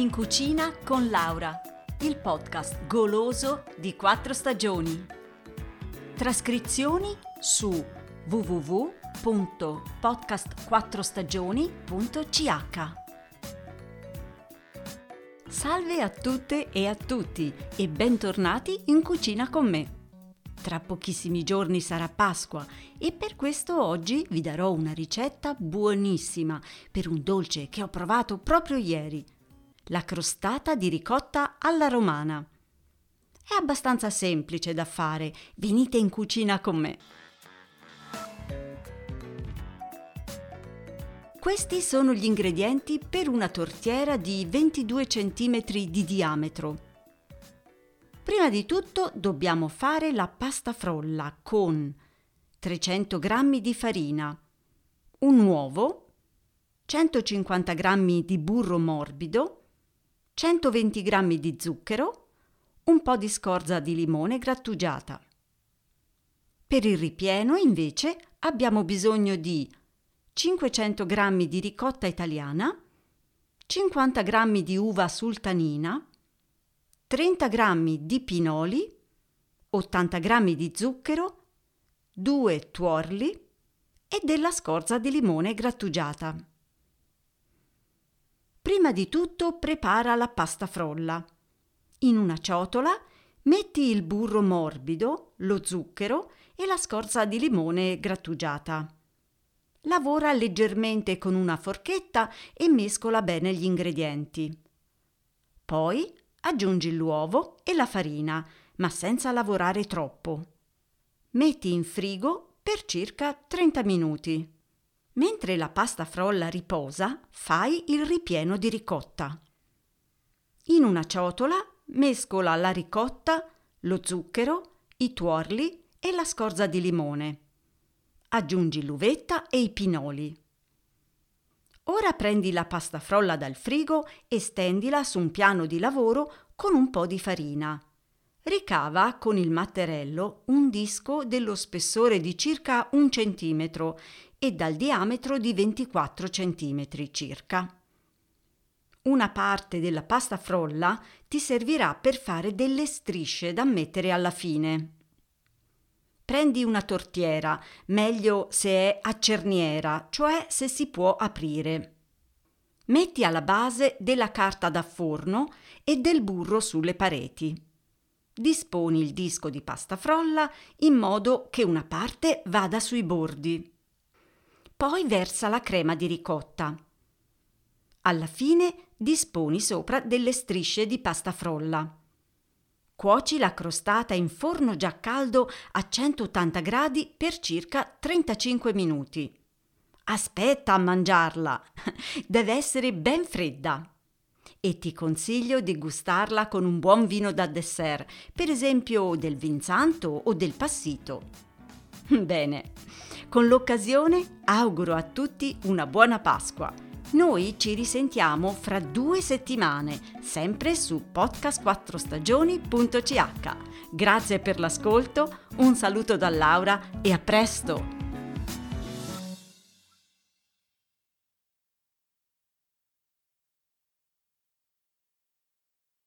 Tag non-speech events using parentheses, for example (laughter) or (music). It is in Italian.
In cucina con Laura, il podcast goloso di quattro stagioni. Trascrizioni su www.podcastquattrostagioni.ch. Salve a tutte e a tutti e bentornati in cucina con me. Tra pochissimi giorni sarà Pasqua e per questo oggi vi darò una ricetta buonissima per un dolce che ho provato proprio ieri, la crostata di ricotta alla romana. È abbastanza semplice da fare, venite in cucina con me. Questi sono gli ingredienti per una tortiera di 22 cm di diametro Prima di tutto dobbiamo fare la pasta frolla con 300 g di farina, un uovo, 150 g di burro morbido, 120 g di zucchero, un po' di scorza di limone grattugiata. Per il ripieno, invece, abbiamo bisogno di 500 g di ricotta italiana, 50 g di uva sultanina, 30 g di pinoli, 80 g di zucchero, 2 tuorli e della scorza di limone grattugiata. Prima di tutto prepara la pasta frolla. In una ciotola metti il burro morbido, lo zucchero e la scorza di limone grattugiata. Lavora leggermente con una forchetta e mescola bene gli ingredienti. Poi Aggiungi l'uovo e la farina, ma senza lavorare troppo. Metti in frigo per circa 30 minuti. Mentre la pasta frolla riposa, fai il ripieno di ricotta. In una ciotola mescola la ricotta, lo zucchero, i tuorli e la scorza di limone. Aggiungi l'uvetta e i pinoli. Ora prendi la pasta frolla dal frigo e stendila su un piano di lavoro con un po' di farina. Ricava con il matterello un disco dello spessore di circa un centimetro e dal diametro di 24 centimetri circa. Una parte della pasta frolla ti servirà per fare delle strisce da mettere alla fine. Prendi una tortiera, meglio se è a cerniera, cioè se si può aprire. Metti alla base della carta da forno e del burro sulle pareti. Disponi il disco di pasta frolla in modo che una parte vada sui bordi. Poi versa la crema di ricotta. Alla fine disponi sopra delle strisce di pasta frolla. Cuoci la crostata in forno già caldo a 180 gradi per circa 35 minuti. Aspetta a mangiarla, (laughs) deve essere ben fredda. E ti consiglio di gustarla con un buon vino da dessert, per esempio del Vinsanto o del Passito. (laughs) Bene, con l'occasione auguro a tutti una buona Pasqua noi ci risentiamo fra due settimane, sempre su podcast4stagioni.ch. Grazie per l'ascolto, un saluto da Laura e a presto!